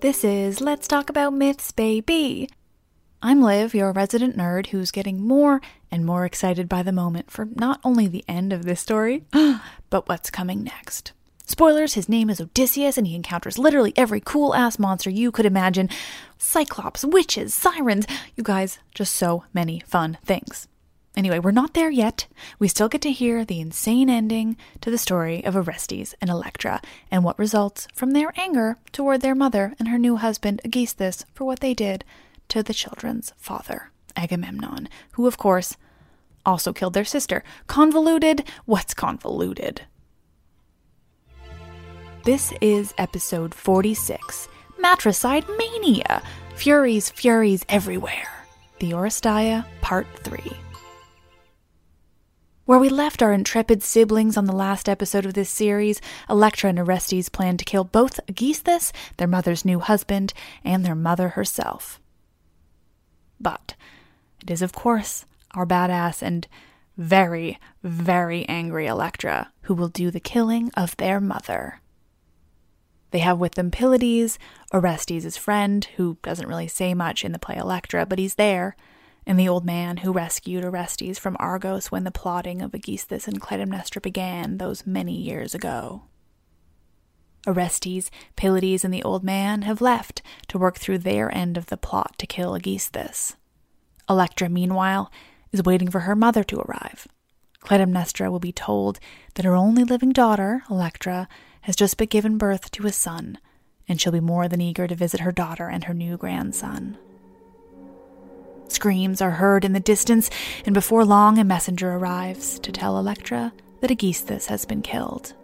This is Let's Talk About Myths, baby. I'm Liv, your resident nerd who's getting more and more excited by the moment for not only the end of this story, but what's coming next. Spoilers, his name is Odysseus and he encounters literally every cool ass monster you could imagine Cyclops, witches, sirens, you guys, just so many fun things. Anyway, we're not there yet. We still get to hear the insane ending to the story of Orestes and Electra and what results from their anger toward their mother and her new husband Aegisthus for what they did to the children's father, Agamemnon, who, of course, also killed their sister. Convoluted? What's convoluted? This is episode 46 Matricide Mania! Furies, Furies Everywhere. The Oresteia, Part 3. Where we left our intrepid siblings on the last episode of this series, Electra and Orestes plan to kill both Aegisthus, their mother's new husband, and their mother herself. But it is, of course, our badass and very, very angry Electra who will do the killing of their mother. They have with them Pylades, Orestes' friend, who doesn't really say much in the play Electra, but he's there, and the old man who rescued Orestes from Argos when the plotting of Aegisthus and Clytemnestra began those many years ago. Orestes, Pylades, and the old man have left to work through their end of the plot to kill Aegisthus. Electra, meanwhile, is waiting for her mother to arrive. Clytemnestra will be told that her only living daughter, Electra, has just been given birth to a son, and she'll be more than eager to visit her daughter and her new grandson. Screams are heard in the distance, and before long a messenger arrives to tell Electra that Aegisthus has been killed.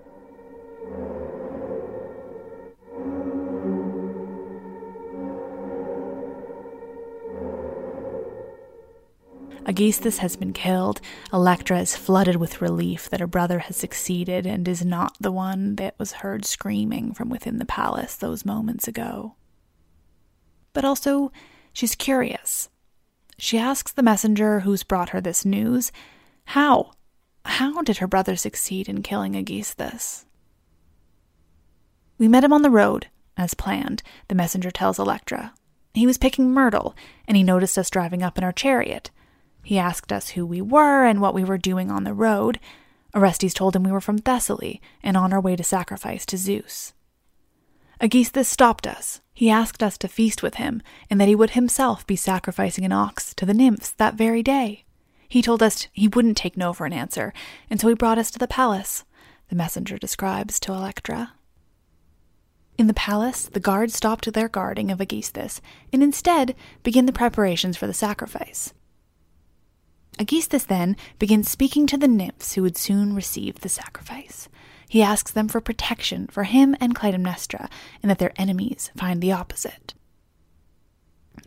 Aegisthus has been killed. Electra is flooded with relief that her brother has succeeded and is not the one that was heard screaming from within the palace those moments ago. But also, she's curious. She asks the messenger who's brought her this news how? How did her brother succeed in killing Aegisthus? We met him on the road, as planned, the messenger tells Electra. He was picking myrtle, and he noticed us driving up in our chariot. He asked us who we were and what we were doing on the road. Orestes told him we were from Thessaly and on our way to sacrifice to Zeus. Aegisthus stopped us. He asked us to feast with him, and that he would himself be sacrificing an ox to the nymphs that very day. He told us he wouldn't take no for an answer, and so he brought us to the palace, the messenger describes to Electra. In the palace, the guards stopped their guarding of Aegisthus, and instead began the preparations for the sacrifice. Aegisthus then begins speaking to the nymphs who would soon receive the sacrifice. He asks them for protection for him and Clytemnestra, and that their enemies find the opposite.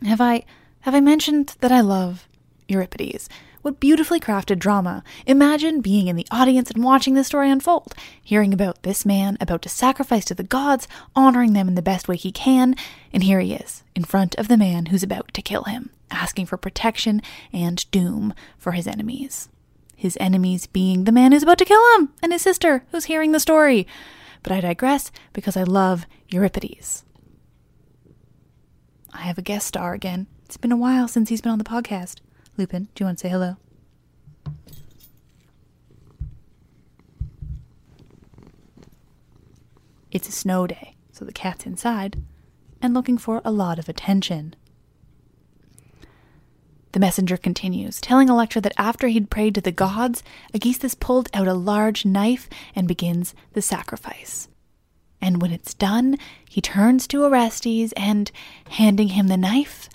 Have I have I mentioned that I love Euripides? What beautifully crafted drama. Imagine being in the audience and watching this story unfold, hearing about this man about to sacrifice to the gods, honoring them in the best way he can, and here he is, in front of the man who's about to kill him, asking for protection and doom for his enemies. His enemies being the man who's about to kill him and his sister who's hearing the story. But I digress because I love Euripides. I have a guest star again. It's been a while since he's been on the podcast. Lupin, do you want to say hello? It's a snow day, so the cat's inside and looking for a lot of attention. The messenger continues, telling Electra that after he'd prayed to the gods, Aegisthus pulled out a large knife and begins the sacrifice. And when it's done, he turns to Orestes and, handing him the knife,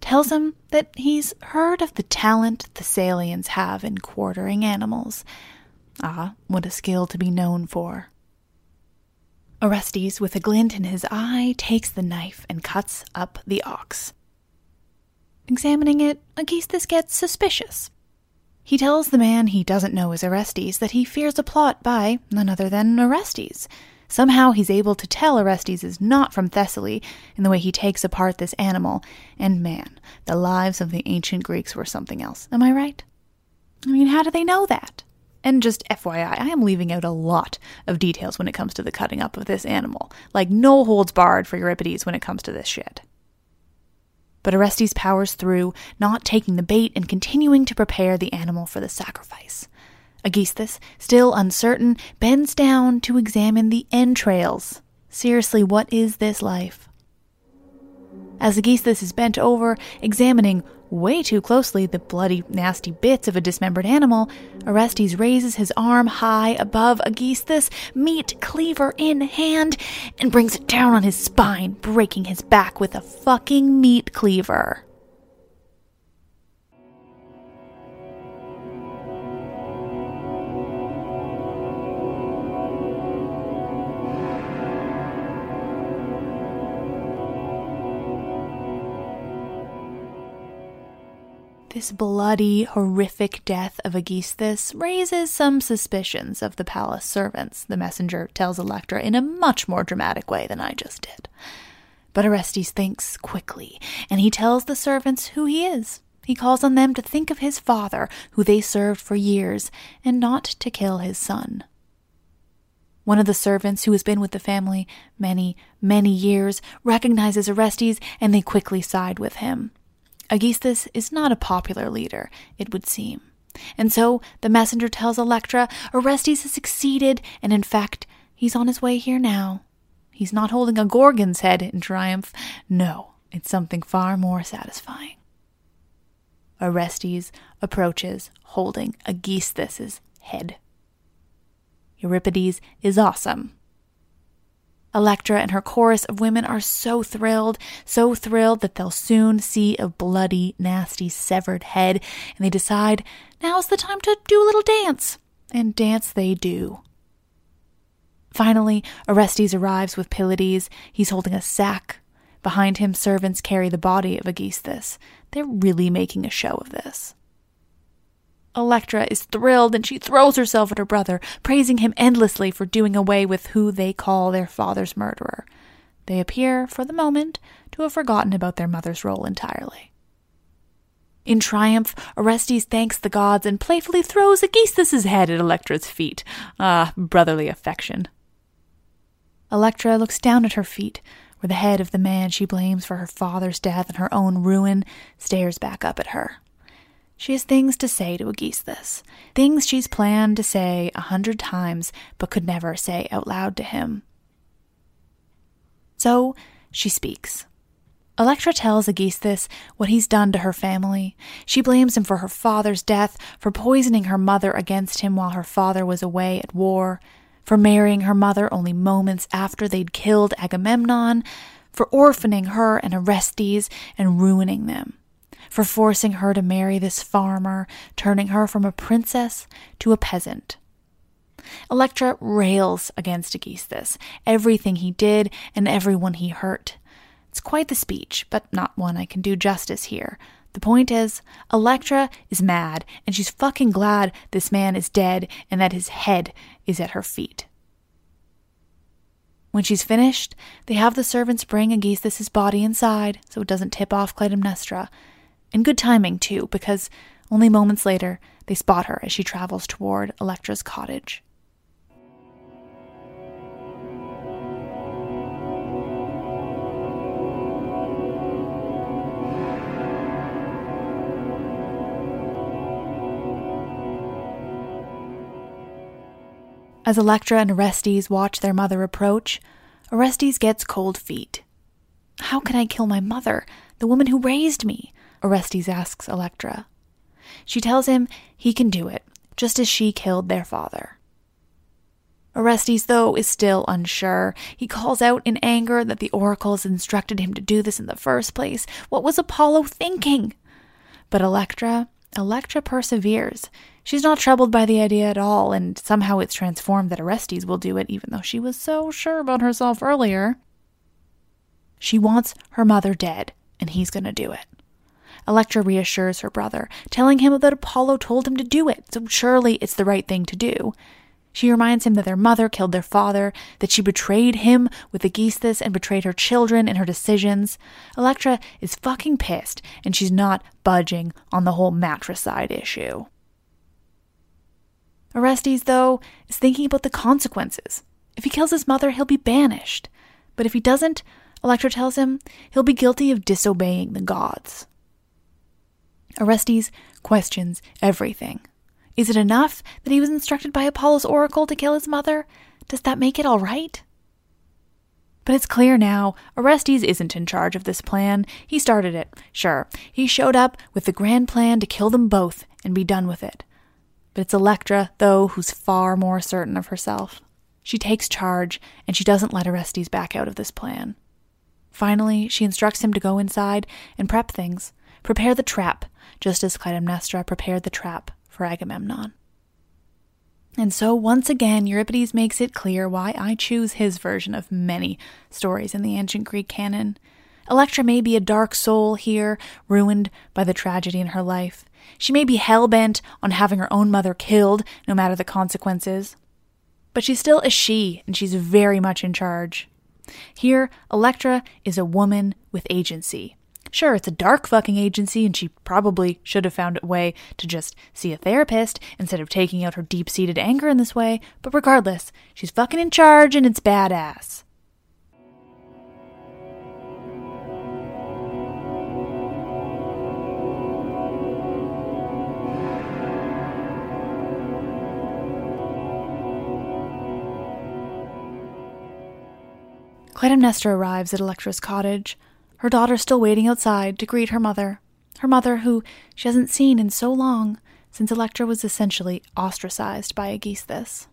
tells him that he's heard of the talent the Thessalians have in quartering animals. Ah, what a skill to be known for. Orestes, with a glint in his eye, takes the knife and cuts up the ox. Examining it, in case this gets suspicious. He tells the man he doesn't know is Orestes that he fears a plot by none other than Orestes. Somehow he's able to tell Orestes is not from Thessaly in the way he takes apart this animal. And man, the lives of the ancient Greeks were something else. Am I right? I mean, how do they know that? And just FYI, I am leaving out a lot of details when it comes to the cutting up of this animal. Like, no holds barred for Euripides when it comes to this shit. But Orestes powers through, not taking the bait and continuing to prepare the animal for the sacrifice. Aegisthus, still uncertain, bends down to examine the entrails. Seriously, what is this life? As Aegisthus is bent over, examining way too closely the bloody, nasty bits of a dismembered animal, Orestes raises his arm high above Aegisthus, meat cleaver in hand, and brings it down on his spine, breaking his back with a fucking meat cleaver. This bloody, horrific death of Aegisthus raises some suspicions of the palace servants, the messenger tells Electra in a much more dramatic way than I just did. But Orestes thinks quickly, and he tells the servants who he is. He calls on them to think of his father, who they served for years, and not to kill his son. One of the servants who has been with the family many, many years recognizes Orestes, and they quickly side with him. Aegisthus is not a popular leader, it would seem. And so the messenger tells Electra Orestes has succeeded, and in fact, he's on his way here now. He's not holding a Gorgon's head in triumph. No, it's something far more satisfying. Orestes approaches, holding Aegisthus's head. Euripides is awesome. Electra and her chorus of women are so thrilled, so thrilled that they'll soon see a bloody, nasty, severed head, and they decide now's the time to do a little dance. And dance they do. Finally, Orestes arrives with Pylades. He's holding a sack. Behind him, servants carry the body of Aegisthus. They're really making a show of this. Electra is thrilled and she throws herself at her brother, praising him endlessly for doing away with who they call their father's murderer. They appear, for the moment, to have forgotten about their mother's role entirely. In triumph, Orestes thanks the gods and playfully throws Aegisthus's head at Electra's feet. Ah, brotherly affection. Electra looks down at her feet, where the head of the man she blames for her father's death and her own ruin stares back up at her. She has things to say to Aegisthus, things she's planned to say a hundred times but could never say out loud to him. So she speaks. Electra tells Aegisthus what he's done to her family. She blames him for her father's death, for poisoning her mother against him while her father was away at war, for marrying her mother only moments after they'd killed Agamemnon, for orphaning her and Orestes and ruining them for forcing her to marry this farmer, turning her from a princess to a peasant. Electra rails against Aegisthus, everything he did and everyone he hurt. It's quite the speech, but not one I can do justice here. The point is, Electra is mad, and she's fucking glad this man is dead and that his head is at her feet. When she's finished, they have the servants bring Aegisthus's body inside so it doesn't tip off Clytemnestra, and good timing, too, because only moments later they spot her as she travels toward Electra's cottage. As Electra and Orestes watch their mother approach, Orestes gets cold feet. How can I kill my mother, the woman who raised me? Orestes asks Electra. She tells him he can do it, just as she killed their father. Orestes, though, is still unsure. He calls out in anger that the oracles instructed him to do this in the first place. What was Apollo thinking? But Electra, Electra perseveres. She's not troubled by the idea at all, and somehow it's transformed that Orestes will do it, even though she was so sure about herself earlier. She wants her mother dead, and he's going to do it. Electra reassures her brother, telling him that Apollo told him to do it, so surely it's the right thing to do. She reminds him that their mother killed their father, that she betrayed him with Aegisthus and betrayed her children in her decisions. Electra is fucking pissed, and she's not budging on the whole matricide issue. Orestes, though, is thinking about the consequences. If he kills his mother, he'll be banished. But if he doesn't, Electra tells him he'll be guilty of disobeying the gods. Orestes questions everything. Is it enough that he was instructed by Apollo's oracle to kill his mother? Does that make it all right? But it's clear now Orestes isn't in charge of this plan. He started it, sure. He showed up with the grand plan to kill them both and be done with it. But it's Electra, though, who's far more certain of herself. She takes charge, and she doesn't let Orestes back out of this plan. Finally, she instructs him to go inside and prep things, prepare the trap, just as Clytemnestra prepared the trap for Agamemnon. And so, once again, Euripides makes it clear why I choose his version of many stories in the ancient Greek canon. Electra may be a dark soul here, ruined by the tragedy in her life. She may be hell bent on having her own mother killed, no matter the consequences. But she's still a she, and she's very much in charge. Here, Electra is a woman with agency. Sure, it's a dark fucking agency, and she probably should have found a way to just see a therapist instead of taking out her deep seated anger in this way, but regardless, she's fucking in charge and it's badass. Clytemnestra arrives at Electra's cottage, her daughter still waiting outside to greet her mother. Her mother, who she hasn't seen in so long, since Electra was essentially ostracized by Aegisthus.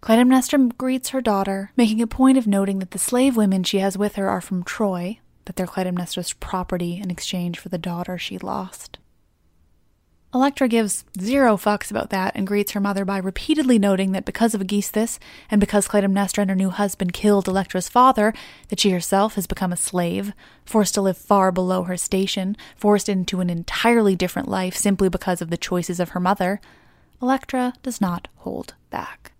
Clytemnestra greets her daughter, making a point of noting that the slave women she has with her are from Troy, that they're Clytemnestra's property in exchange for the daughter she lost. Electra gives zero fucks about that and greets her mother by repeatedly noting that because of Aegisthus and because Clytemnestra and her new husband killed Electra's father, that she herself has become a slave, forced to live far below her station, forced into an entirely different life simply because of the choices of her mother. Electra does not hold back.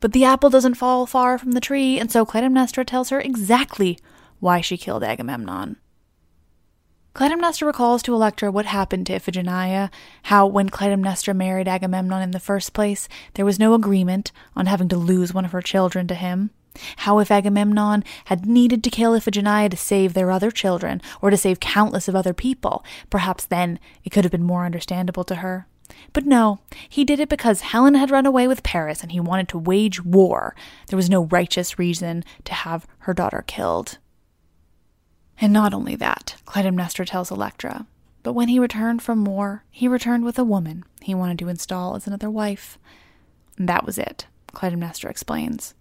But the apple doesn't fall far from the tree, and so Clytemnestra tells her exactly why she killed Agamemnon. Clytemnestra recalls to Electra what happened to Iphigenia, how when Clytemnestra married Agamemnon in the first place, there was no agreement on having to lose one of her children to him. How if Agamemnon had needed to kill Iphigenia to save their other children, or to save countless of other people, perhaps then it could have been more understandable to her. But no, he did it because Helen had run away with Paris and he wanted to wage war. There was no righteous reason to have her daughter killed. And not only that, Clytemnestra tells Electra, but when he returned from war, he returned with a woman he wanted to install as another wife. And that was it, Clytemnestra explains.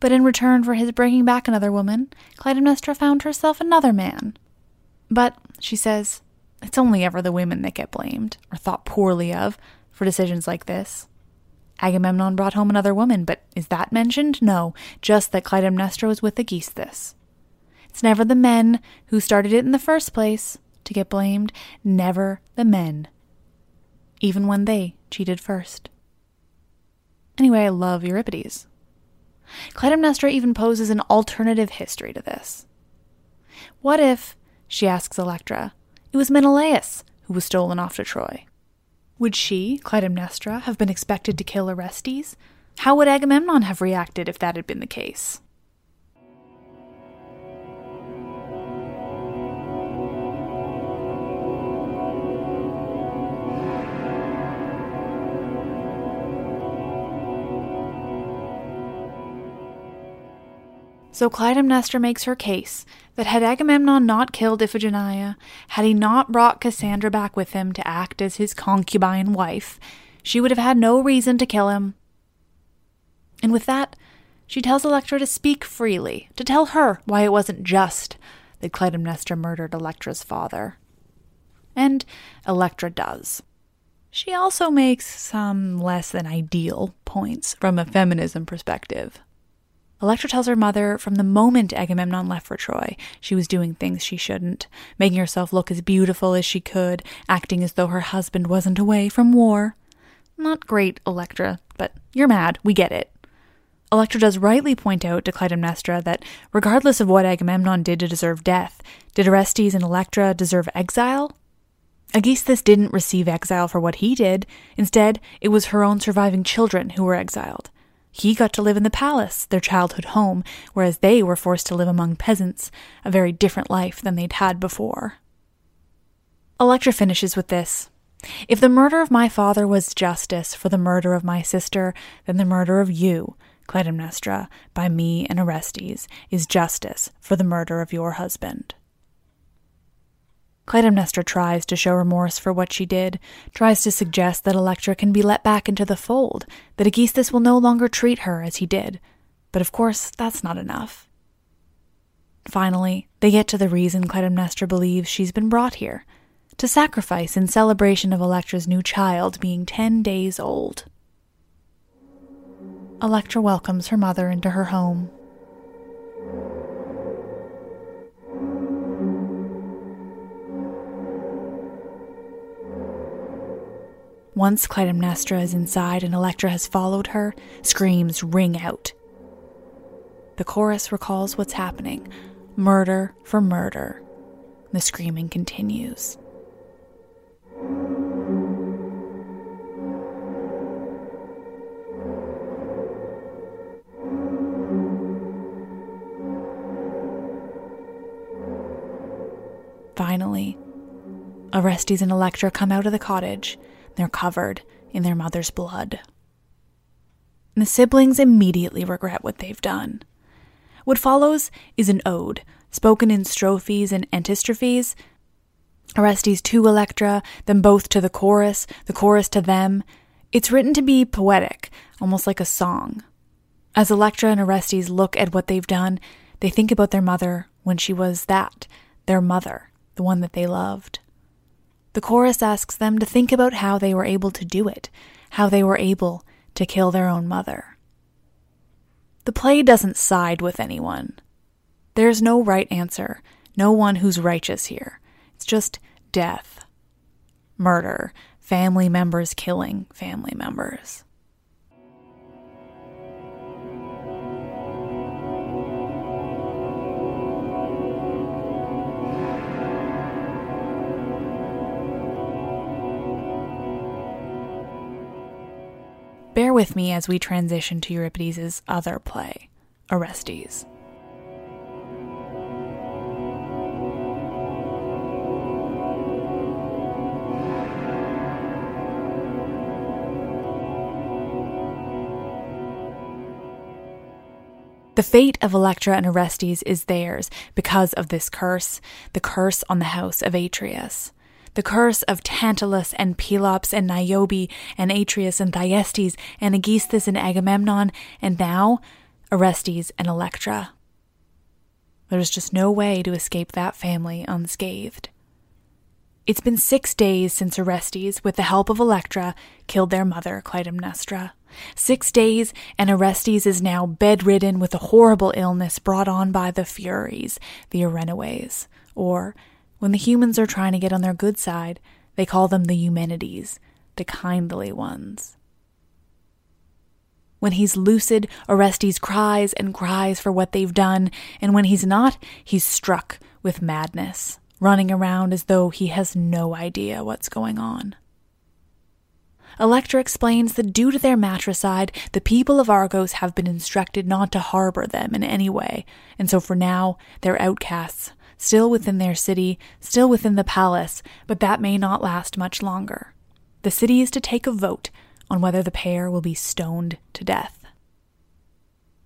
But in return for his bringing back another woman, Clytemnestra found herself another man. But, she says, it's only ever the women that get blamed, or thought poorly of, for decisions like this. Agamemnon brought home another woman, but is that mentioned? No, just that Clytemnestra was with Aegisthus. It's never the men who started it in the first place to get blamed, never the men, even when they cheated first. Anyway, I love Euripides. Clytemnestra even poses an alternative history to this. What if, she asks Electra, it was Menelaus who was stolen off to Troy? Would she, Clytemnestra, have been expected to kill Orestes? How would Agamemnon have reacted if that had been the case? So Clytemnestra makes her case that had Agamemnon not killed Iphigenia, had he not brought Cassandra back with him to act as his concubine wife, she would have had no reason to kill him. And with that, she tells Electra to speak freely, to tell her why it wasn't just that Clytemnestra murdered Electra's father. And Electra does. She also makes some less than ideal points from a feminism perspective. Electra tells her mother from the moment Agamemnon left for Troy, she was doing things she shouldn't, making herself look as beautiful as she could, acting as though her husband wasn't away from war. Not great, Electra, but you're mad, we get it. Electra does rightly point out to Clytemnestra that, regardless of what Agamemnon did to deserve death, did Orestes and Electra deserve exile? Aegisthus didn't receive exile for what he did. Instead, it was her own surviving children who were exiled. He got to live in the palace, their childhood home, whereas they were forced to live among peasants, a very different life than they'd had before. Electra finishes with this If the murder of my father was justice for the murder of my sister, then the murder of you, Clytemnestra, by me and Orestes, is justice for the murder of your husband. Clytemnestra tries to show remorse for what she did, tries to suggest that Electra can be let back into the fold, that Aegisthus will no longer treat her as he did. But of course, that's not enough. Finally, they get to the reason Clytemnestra believes she's been brought here to sacrifice in celebration of Electra's new child being ten days old. Electra welcomes her mother into her home. Once Clytemnestra is inside and Electra has followed her, screams ring out. The chorus recalls what's happening murder for murder. The screaming continues. Finally, Orestes and Electra come out of the cottage they're covered in their mother's blood. The siblings immediately regret what they've done. What follows is an ode, spoken in strophes and antistrophes. Orestes to Electra, then both to the chorus, the chorus to them. It's written to be poetic, almost like a song. As Electra and Orestes look at what they've done, they think about their mother when she was that, their mother, the one that they loved. The chorus asks them to think about how they were able to do it, how they were able to kill their own mother. The play doesn't side with anyone. There's no right answer, no one who's righteous here. It's just death, murder, family members killing family members. Bear with me as we transition to Euripides' other play, Orestes. The fate of Electra and Orestes is theirs because of this curse, the curse on the house of Atreus. The curse of Tantalus and Pelops and Niobe and Atreus and Thyestes and Aegisthus and Agamemnon, and now Orestes and Electra. There's just no way to escape that family unscathed. It's been six days since Orestes, with the help of Electra, killed their mother, Clytemnestra. Six days, and Orestes is now bedridden with a horrible illness brought on by the Furies, the Erinyes, or, when the humans are trying to get on their good side, they call them the Eumenides, the kindly ones. When he's lucid, Orestes cries and cries for what they've done, and when he's not, he's struck with madness, running around as though he has no idea what's going on. Electra explains that due to their matricide, the people of Argos have been instructed not to harbor them in any way, and so for now, they're outcasts, still within their city, still within the palace, but that may not last much longer. The city is to take a vote on whether the pair will be stoned to death.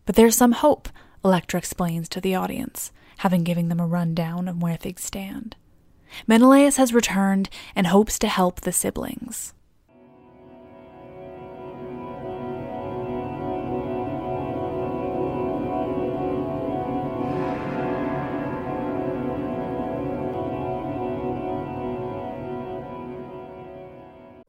But there's some hope, Electra explains to the audience, having given them a rundown of where things stand. Menelaus has returned and hopes to help the siblings.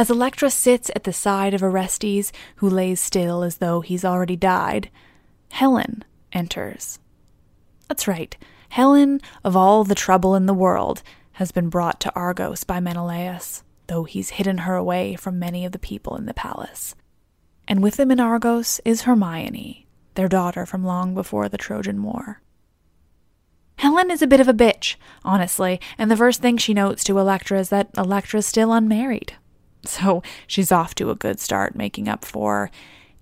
As Electra sits at the side of Orestes, who lays still as though he's already died, Helen enters. That's right, Helen, of all the trouble in the world, has been brought to Argos by Menelaus, though he's hidden her away from many of the people in the palace. And with them in Argos is Hermione, their daughter from long before the Trojan War. Helen is a bit of a bitch, honestly, and the first thing she notes to Electra is that Electra's still unmarried. So she's off to a good start, making up for,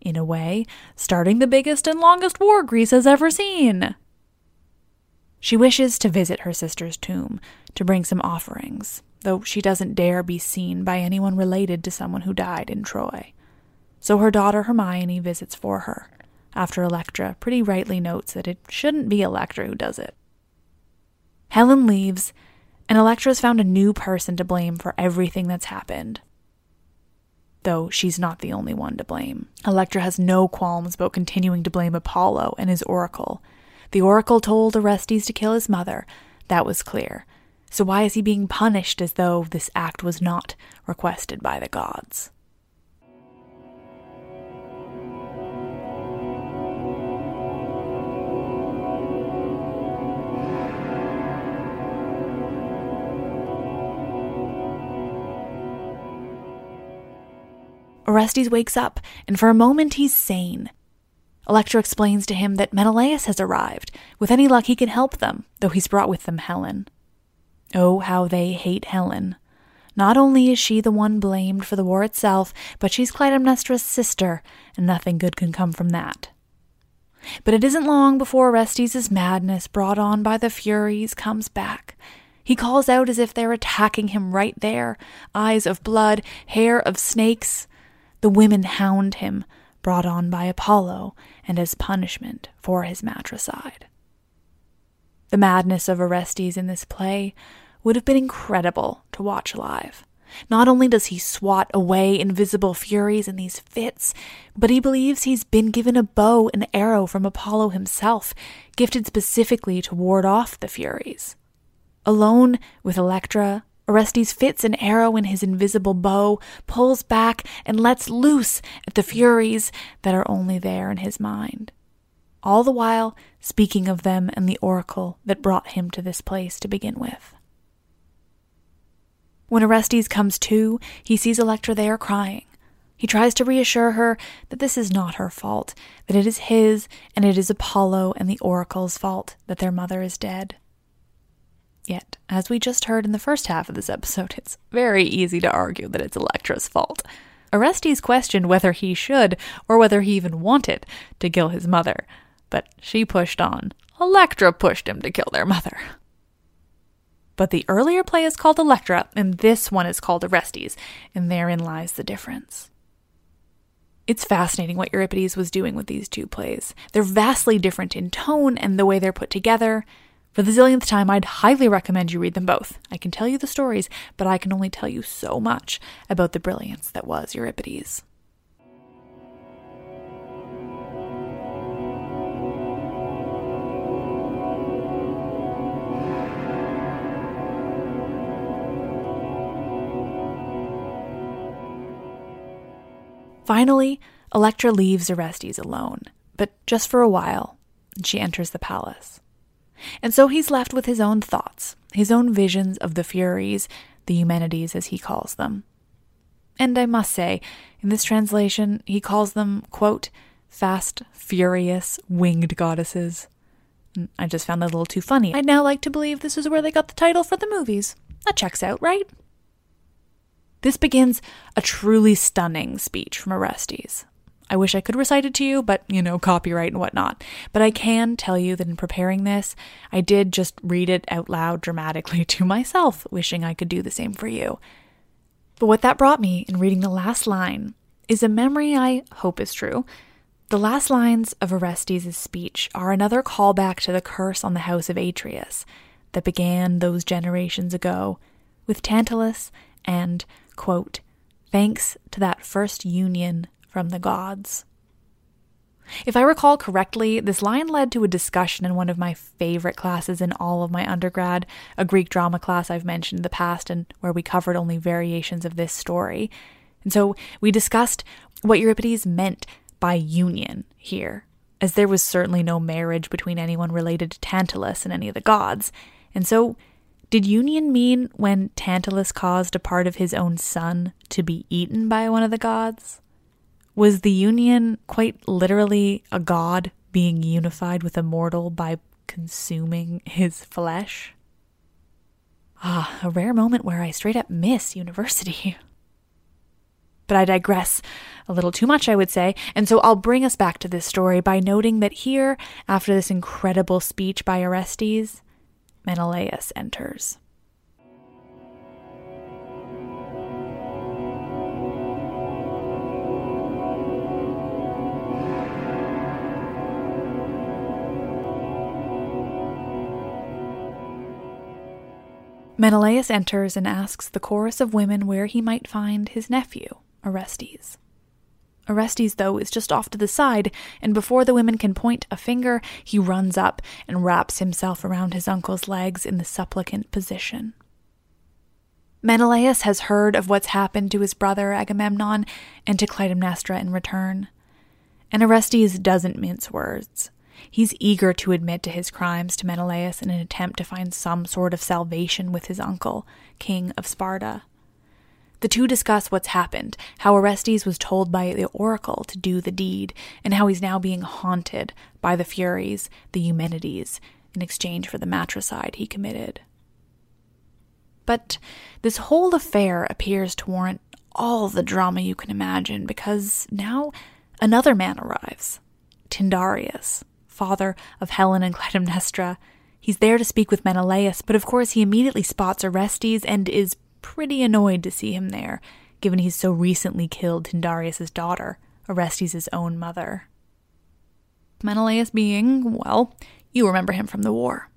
in a way, starting the biggest and longest war Greece has ever seen. She wishes to visit her sister's tomb to bring some offerings, though she doesn't dare be seen by anyone related to someone who died in Troy. So her daughter Hermione visits for her, after Electra pretty rightly notes that it shouldn't be Electra who does it. Helen leaves, and Electra's found a new person to blame for everything that's happened though she's not the only one to blame. Electra has no qualms about continuing to blame Apollo and his oracle. The oracle told Orestes to kill his mother. That was clear. So why is he being punished as though this act was not requested by the gods? Orestes wakes up, and for a moment he's sane. Electra explains to him that Menelaus has arrived. With any luck, he can help them, though he's brought with them Helen. Oh, how they hate Helen. Not only is she the one blamed for the war itself, but she's Clytemnestra's sister, and nothing good can come from that. But it isn't long before Orestes' madness, brought on by the Furies, comes back. He calls out as if they're attacking him right there eyes of blood, hair of snakes. The women hound him, brought on by Apollo, and as punishment for his matricide. The madness of Orestes in this play would have been incredible to watch live. Not only does he swat away invisible furies in these fits, but he believes he's been given a bow and arrow from Apollo himself, gifted specifically to ward off the furies. Alone with Electra, Orestes fits an arrow in his invisible bow, pulls back, and lets loose at the furies that are only there in his mind. All the while speaking of them and the oracle that brought him to this place to begin with. When Orestes comes to, he sees Electra there crying. He tries to reassure her that this is not her fault, that it is his and it is Apollo and the oracle's fault that their mother is dead. Yet, as we just heard in the first half of this episode, it's very easy to argue that it's Electra's fault. Orestes questioned whether he should, or whether he even wanted, to kill his mother, but she pushed on. Electra pushed him to kill their mother. But the earlier play is called Electra, and this one is called Orestes, and therein lies the difference. It's fascinating what Euripides was doing with these two plays. They're vastly different in tone and the way they're put together, For the zillionth time, I'd highly recommend you read them both. I can tell you the stories, but I can only tell you so much about the brilliance that was Euripides. Finally, Electra leaves Orestes alone, but just for a while, and she enters the palace. And so he's left with his own thoughts, his own visions of the Furies, the Eumenides as he calls them. And I must say, in this translation, he calls them, quote, fast, furious, winged goddesses. I just found that a little too funny. I'd now like to believe this is where they got the title for the movies. That checks out, right? This begins a truly stunning speech from Orestes. I wish I could recite it to you, but, you know, copyright and whatnot. But I can tell you that in preparing this, I did just read it out loud dramatically to myself, wishing I could do the same for you. But what that brought me in reading the last line is a memory I hope is true. The last lines of Orestes' speech are another callback to the curse on the house of Atreus that began those generations ago with Tantalus and quote, thanks to that first union from the gods. If I recall correctly, this line led to a discussion in one of my favorite classes in all of my undergrad, a Greek drama class I've mentioned in the past and where we covered only variations of this story. And so we discussed what Euripides meant by union here, as there was certainly no marriage between anyone related to Tantalus and any of the gods. And so did union mean when Tantalus caused a part of his own son to be eaten by one of the gods? Was the union quite literally a god being unified with a mortal by consuming his flesh? Ah, a rare moment where I straight up miss university. But I digress a little too much, I would say, and so I'll bring us back to this story by noting that here, after this incredible speech by Orestes, Menelaus enters. Menelaus enters and asks the chorus of women where he might find his nephew, Orestes. Orestes, though, is just off to the side, and before the women can point a finger, he runs up and wraps himself around his uncle's legs in the supplicant position. Menelaus has heard of what's happened to his brother Agamemnon and to Clytemnestra in return. And Orestes doesn't mince words. He's eager to admit to his crimes to Menelaus in an attempt to find some sort of salvation with his uncle, king of Sparta. The two discuss what's happened, how Orestes was told by the oracle to do the deed, and how he's now being haunted by the Furies, the Eumenides, in exchange for the matricide he committed. But this whole affair appears to warrant all the drama you can imagine because now another man arrives Tyndareus, father of Helen and Clytemnestra. He's there to speak with Menelaus, but of course he immediately spots Orestes and is pretty annoyed to see him there, given he's so recently killed Tyndareus' daughter, Orestes' own mother. Menelaus being, well, you remember him from the war.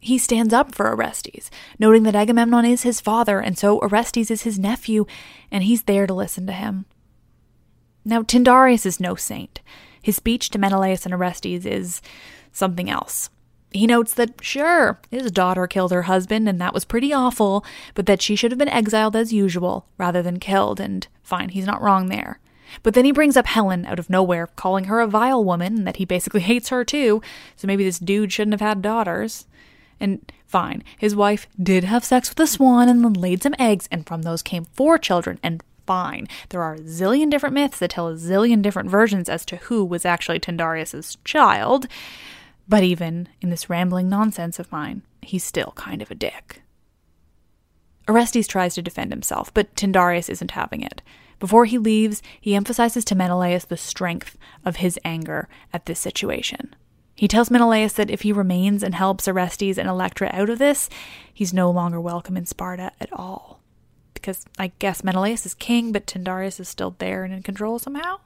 He stands up for Orestes, noting that Agamemnon is his father, and so Orestes is his nephew, and he's there to listen to him. Now, Tyndareus is no saint. His speech to Menelaus and Orestes is something else. He notes that, sure, his daughter killed her husband, and that was pretty awful, but that she should have been exiled as usual rather than killed, and fine, he's not wrong there. But then he brings up Helen out of nowhere, calling her a vile woman, and that he basically hates her too, so maybe this dude shouldn't have had daughters. And fine, his wife did have sex with a swan and then laid some eggs, and from those came four children, and fine. There are a zillion different myths that tell a zillion different versions as to who was actually Tyndareus' child. But even in this rambling nonsense of mine, he's still kind of a dick. Orestes tries to defend himself, but Tyndareus isn't having it. Before he leaves, he emphasizes to Menelaus the strength of his anger at this situation. He tells Menelaus that if he remains and helps Orestes and Electra out of this, he's no longer welcome in Sparta at all because I guess Menelaus is king, but Tyndareus is still there and in control somehow.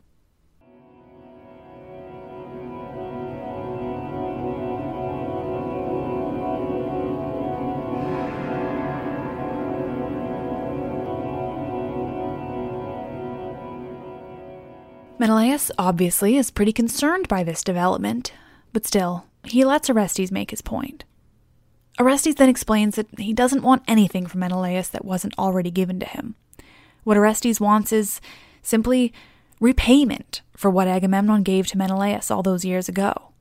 Menelaus obviously is pretty concerned by this development, but still, he lets Orestes make his point. Orestes then explains that he doesn't want anything from Menelaus that wasn't already given to him. What Orestes wants is simply repayment for what Agamemnon gave to Menelaus all those years ago.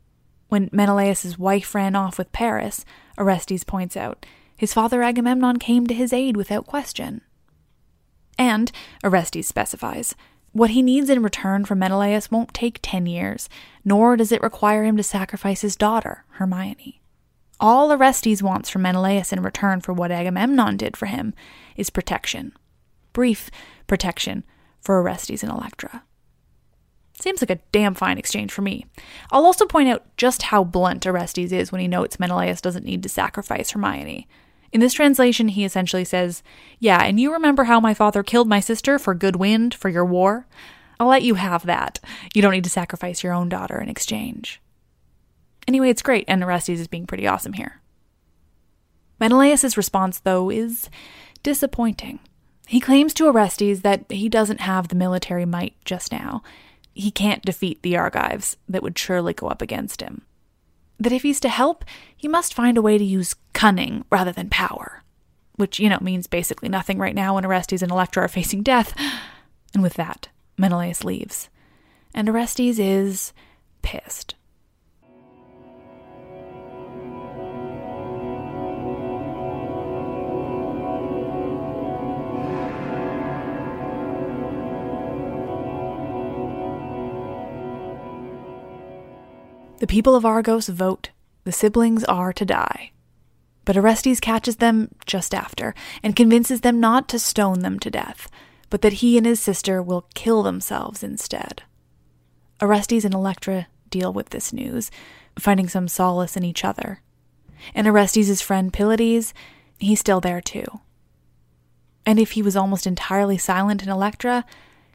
When Menelaus's wife ran off with Paris, Orestes points out, his father Agamemnon came to his aid without question. And, Orestes specifies, what he needs in return from Menelaus won't take ten years, nor does it require him to sacrifice his daughter, Hermione. All Orestes wants from Menelaus in return for what Agamemnon did for him is protection. Brief protection for Orestes and Electra. Seems like a damn fine exchange for me. I'll also point out just how blunt Orestes is when he notes Menelaus doesn't need to sacrifice Hermione. In this translation, he essentially says, Yeah, and you remember how my father killed my sister for good wind, for your war? I'll let you have that. You don't need to sacrifice your own daughter in exchange. Anyway, it's great, and Orestes is being pretty awesome here. Menelaus' response, though, is disappointing. He claims to Orestes that he doesn't have the military might just now. He can't defeat the Argives that would surely go up against him. That if he's to help, he must find a way to use cunning rather than power. Which, you know, means basically nothing right now when Orestes and Electra are facing death. And with that, Menelaus leaves. And Orestes is pissed. The people of Argos vote. The siblings are to die. But Orestes catches them just after and convinces them not to stone them to death, but that he and his sister will kill themselves instead. Orestes and Electra deal with this news, finding some solace in each other. And Orestes' friend Pylades, he's still there too. And if he was almost entirely silent in Electra,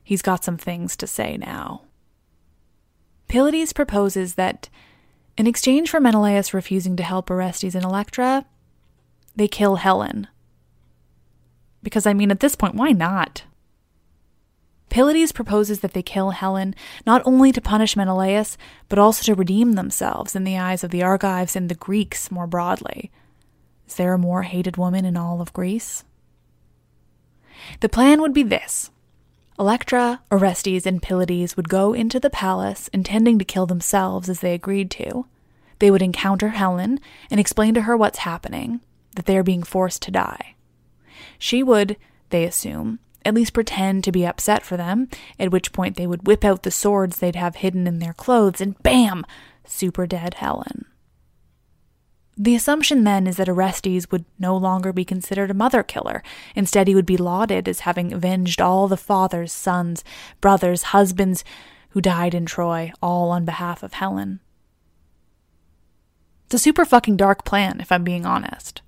he's got some things to say now. Pylades proposes that, in exchange for Menelaus refusing to help Orestes and Electra, they kill Helen. Because, I mean, at this point, why not? Pylades proposes that they kill Helen not only to punish Menelaus, but also to redeem themselves in the eyes of the Argives and the Greeks more broadly. Is there a more hated woman in all of Greece? The plan would be this Electra, Orestes, and Pylades would go into the palace intending to kill themselves as they agreed to. They would encounter Helen and explain to her what's happening, that they are being forced to die. She would, they assume, at least pretend to be upset for them, at which point they would whip out the swords they'd have hidden in their clothes and bam! Super dead Helen. The assumption then is that Orestes would no longer be considered a mother killer. Instead, he would be lauded as having avenged all the fathers, sons, brothers, husbands who died in Troy, all on behalf of Helen. It's a super fucking dark plan, if I'm being honest.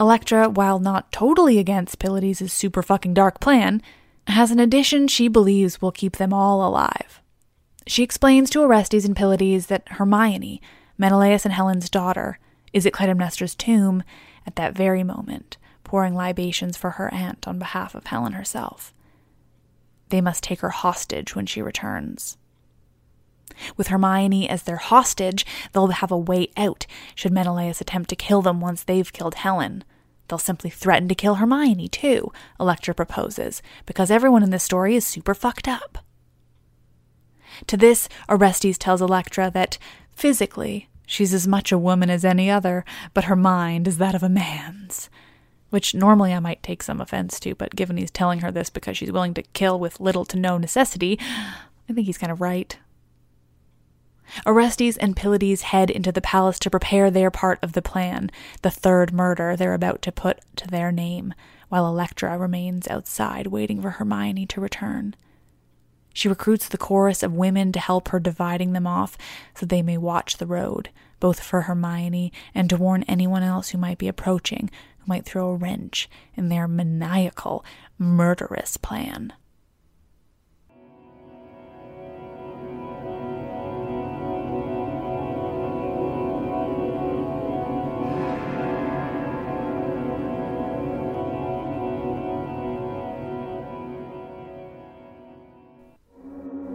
Electra, while not totally against Pylades' super fucking dark plan, has an addition she believes will keep them all alive. She explains to Orestes and Pylades that Hermione, Menelaus and Helen's daughter, is at Clytemnestra's tomb at that very moment, pouring libations for her aunt on behalf of Helen herself. They must take her hostage when she returns. With Hermione as their hostage, they'll have a way out should Menelaus attempt to kill them once they've killed Helen. They'll simply threaten to kill Hermione, too, Electra proposes, because everyone in this story is super fucked up. To this, Orestes tells Electra that, physically, she's as much a woman as any other, but her mind is that of a man's. Which normally I might take some offense to, but given he's telling her this because she's willing to kill with little to no necessity, I think he's kind of right. Orestes and Pylades head into the palace to prepare their part of the plan, the third murder they're about to put to their name, while Electra remains outside waiting for Hermione to return. She recruits the chorus of women to help her dividing them off so they may watch the road, both for Hermione and to warn anyone else who might be approaching, who might throw a wrench in their maniacal, murderous plan.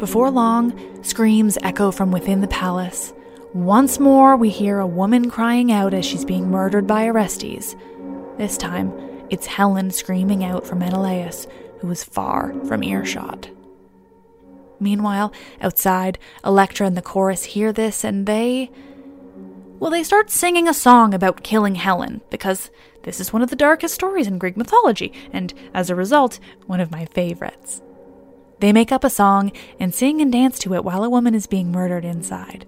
Before long, screams echo from within the palace. Once more, we hear a woman crying out as she's being murdered by Orestes. This time, it's Helen screaming out for Menelaus, who is far from earshot. Meanwhile, outside, Electra and the chorus hear this and they. Well, they start singing a song about killing Helen, because this is one of the darkest stories in Greek mythology, and as a result, one of my favorites. They make up a song and sing and dance to it while a woman is being murdered inside.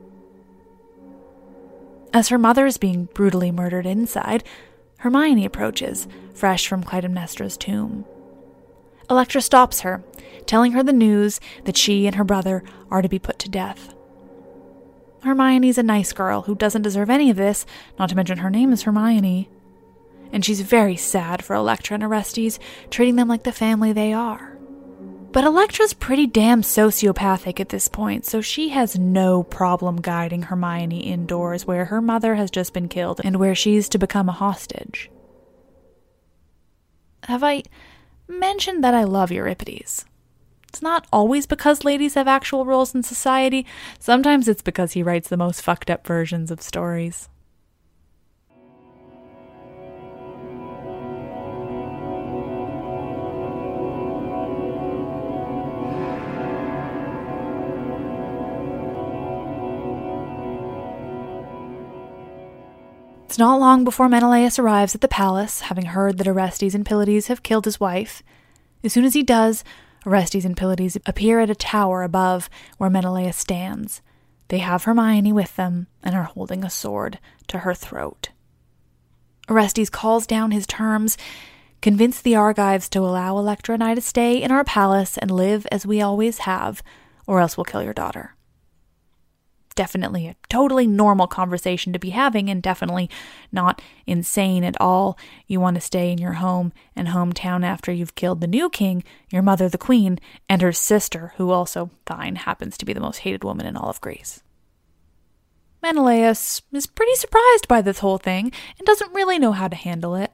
As her mother is being brutally murdered inside, Hermione approaches, fresh from Clytemnestra's tomb. Electra stops her, telling her the news that she and her brother are to be put to death. Hermione's a nice girl who doesn't deserve any of this, not to mention her name is Hermione. And she's very sad for Electra and Orestes, treating them like the family they are. But Electra's pretty damn sociopathic at this point, so she has no problem guiding Hermione indoors where her mother has just been killed and where she's to become a hostage. Have I mentioned that I love Euripides? It's not always because ladies have actual roles in society, sometimes it's because he writes the most fucked up versions of stories. Not long before Menelaus arrives at the palace, having heard that Orestes and Pylades have killed his wife. As soon as he does, Orestes and Pylades appear at a tower above where Menelaus stands. They have Hermione with them and are holding a sword to her throat. Orestes calls down his terms, convince the Argives to allow Electra and I to stay in our palace and live as we always have, or else we'll kill your daughter definitely a totally normal conversation to be having and definitely not insane at all. You want to stay in your home and hometown after you've killed the new king, your mother, the queen, and her sister, who also, fine, happens to be the most hated woman in all of Greece. Menelaus is pretty surprised by this whole thing and doesn't really know how to handle it.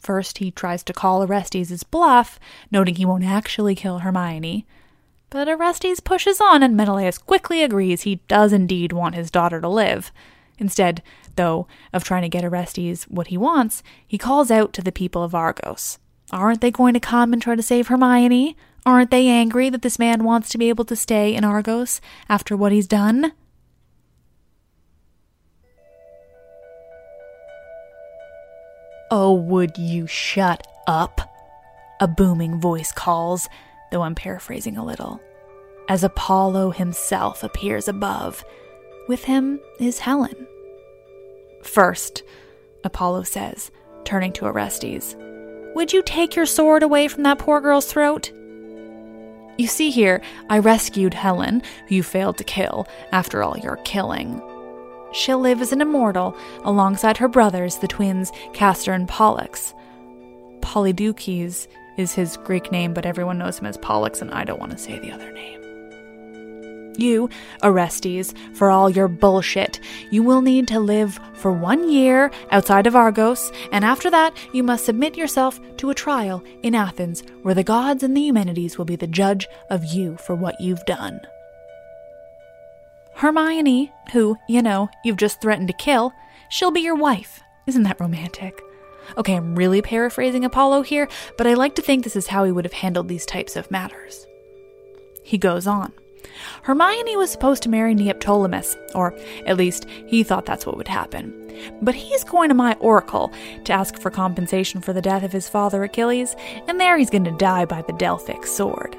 First, he tries to call Orestes' bluff, noting he won't actually kill Hermione. But Orestes pushes on, and Menelaus quickly agrees he does indeed want his daughter to live. Instead, though, of trying to get Orestes what he wants, he calls out to the people of Argos. Aren't they going to come and try to save Hermione? Aren't they angry that this man wants to be able to stay in Argos after what he's done? Oh, would you shut up? A booming voice calls, though I'm paraphrasing a little, as Apollo himself appears above. With him is Helen. First, Apollo says, turning to Orestes, Would you take your sword away from that poor girl's throat? You see here, I rescued Helen, who you failed to kill, after all your killing. She'll live as an immortal alongside her brothers, the twins Castor and Pollux. Polydeuces is his Greek name, but everyone knows him as Pollux, and I don't want to say the other name. You, Orestes, for all your bullshit, you will need to live for one year outside of Argos, and after that, you must submit yourself to a trial in Athens, where the gods and the Eumenides will be the judge of you for what you've done. Hermione, who, you know, you've just threatened to kill, she'll be your wife. Isn't that romantic? Okay, I'm really paraphrasing Apollo here, but I like to think this is how he would have handled these types of matters. He goes on. Hermione was supposed to marry Neoptolemus, or at least he thought that's what would happen. But he's going to my oracle to ask for compensation for the death of his father Achilles, and there he's going to die by the Delphic sword.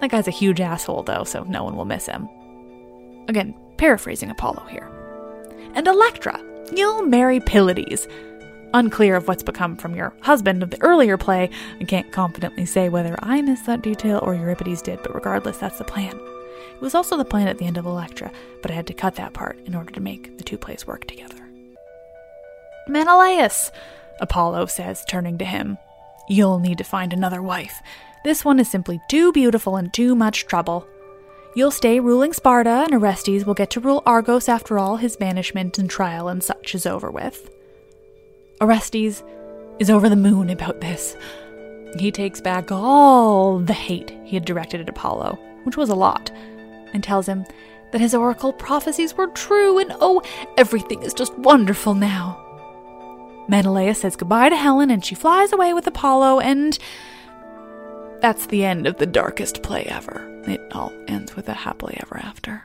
That guy's a huge asshole, though, so no one will miss him. Again, paraphrasing Apollo here. And Electra, you'll marry Pylades, Unclear of what's become from your husband of the earlier play, I can't confidently say whether I missed that detail or Euripides did, but regardless, that's the plan. It was also the plan at the end of Electra, but I had to cut that part in order to make the two plays work together. Menelaus, Apollo says, turning to him. You'll need to find another wife. This one is simply too beautiful and too much trouble. You'll stay ruling Sparta, and Orestes will get to rule Argos after all his banishment and trial and such is over with. Orestes is over the moon about this. He takes back all the hate he had directed at Apollo, which was a lot, and tells him that his oracle prophecies were true and oh, everything is just wonderful now. Menelaus says goodbye to Helen and she flies away with Apollo, and that's the end of the darkest play ever. It all ends with a happily ever after.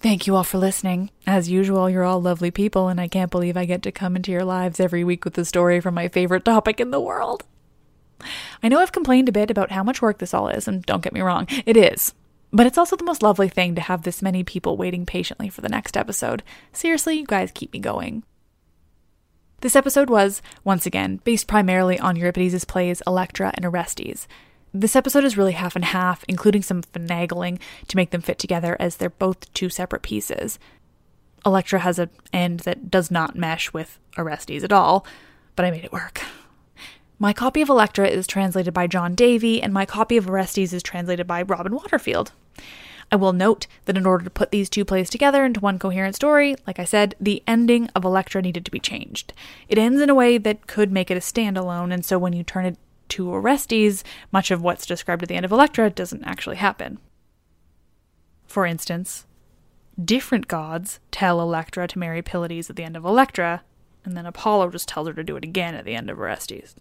Thank you all for listening. As usual, you're all lovely people, and I can't believe I get to come into your lives every week with a story from my favorite topic in the world. I know I've complained a bit about how much work this all is, and don't get me wrong, it is. But it's also the most lovely thing to have this many people waiting patiently for the next episode. Seriously, you guys keep me going. This episode was, once again, based primarily on Euripides' plays Electra and Orestes. This episode is really half and half, including some finagling to make them fit together as they're both two separate pieces. Electra has an end that does not mesh with Orestes at all, but I made it work. My copy of Electra is translated by John Davie, and my copy of Orestes is translated by Robin Waterfield. I will note that in order to put these two plays together into one coherent story, like I said, the ending of Electra needed to be changed. It ends in a way that could make it a standalone, and so when you turn it to Orestes, much of what's described at the end of Electra doesn't actually happen. For instance, different gods tell Electra to marry Pylades at the end of Electra, and then Apollo just tells her to do it again at the end of Orestes.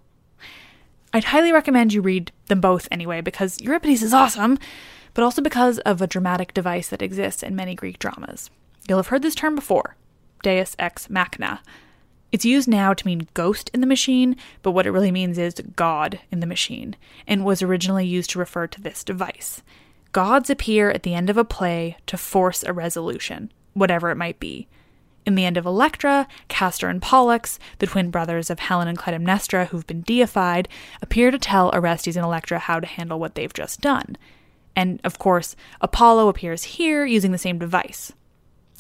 I'd highly recommend you read them both anyway, because Euripides is awesome, but also because of a dramatic device that exists in many Greek dramas. You'll have heard this term before Deus ex machina, it's used now to mean ghost in the machine, but what it really means is God in the machine, and was originally used to refer to this device. Gods appear at the end of a play to force a resolution, whatever it might be. In the end of Electra, Castor and Pollux, the twin brothers of Helen and Clytemnestra who've been deified, appear to tell Orestes and Electra how to handle what they've just done. And of course, Apollo appears here using the same device.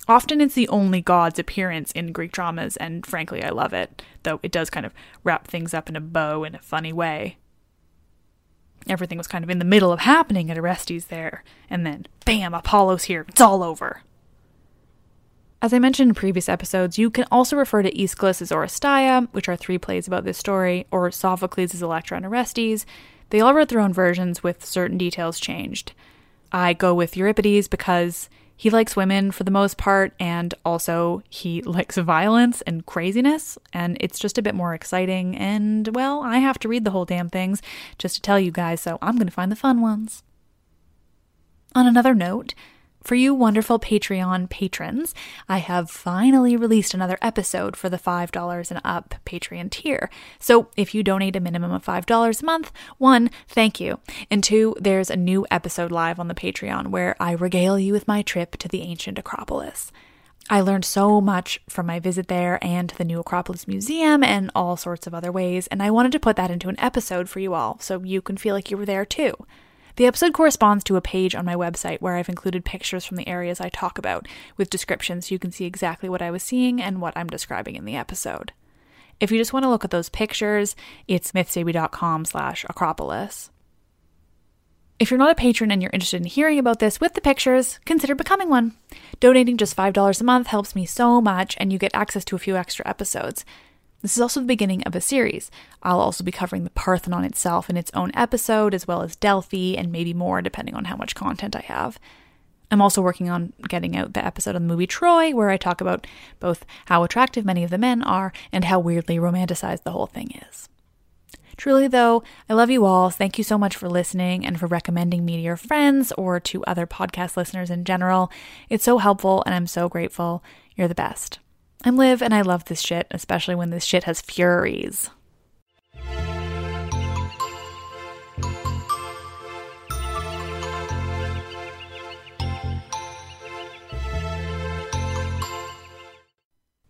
Often it's the only god's appearance in Greek dramas, and frankly, I love it, though it does kind of wrap things up in a bow in a funny way. Everything was kind of in the middle of happening at Orestes there, and then, bam, Apollo's here. It's all over. As I mentioned in previous episodes, you can also refer to Aeschylus' Oresteia, which are three plays about this story, or Sophocles' Electra and Orestes. They all wrote their own versions with certain details changed. I go with Euripides because he likes women for the most part, and also he likes violence and craziness, and it's just a bit more exciting. And, well, I have to read the whole damn things just to tell you guys, so I'm to find the fun ones. On another note, for you wonderful Patreon patrons, I have finally released another episode for the $5 and up Patreon tier. So if you donate a minimum of $5 a month, one, thank you. And two, there's a new episode live on the Patreon where I regale you with my trip to the ancient Acropolis. I learned so much from my visit there and the new Acropolis Museum and all sorts of other ways, and I wanted to put that into an episode for you all so you can feel like you were there too. The episode corresponds to a page on my website where I've included pictures from the areas I talk about with descriptions so you can see exactly what I was seeing and what I'm describing in the episode. If you just want to look at those pictures, it's mythsbaby.com slash acropolis. If you're not a patron and you're interested in hearing about this with the pictures, consider becoming one. Donating just $5 a month helps me so much, and you get access to a few extra episodes. This is also the beginning of a series. I'll also be covering the Parthenon itself in its own episode, as well as Delphi, and maybe more depending on how much content I have. I'm also working on getting out the episode on the movie Troy, where I talk about both how attractive many of the men are and how weirdly romanticized the whole thing is. Truly, though, I love you all. Thank you so much for listening and for recommending me to your friends or to other podcast listeners in general. It's so helpful, and I'm so grateful. You're the best. I'm Liv, and I love this shit, especially when this shit has furies.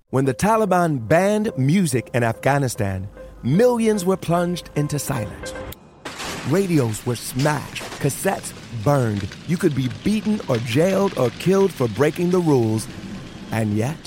When the Taliban banned music in Afghanistan, millions were plunged into silence. Radios were smashed, cassettes burned. You could be beaten or jailed or killed for breaking the rules. And yet,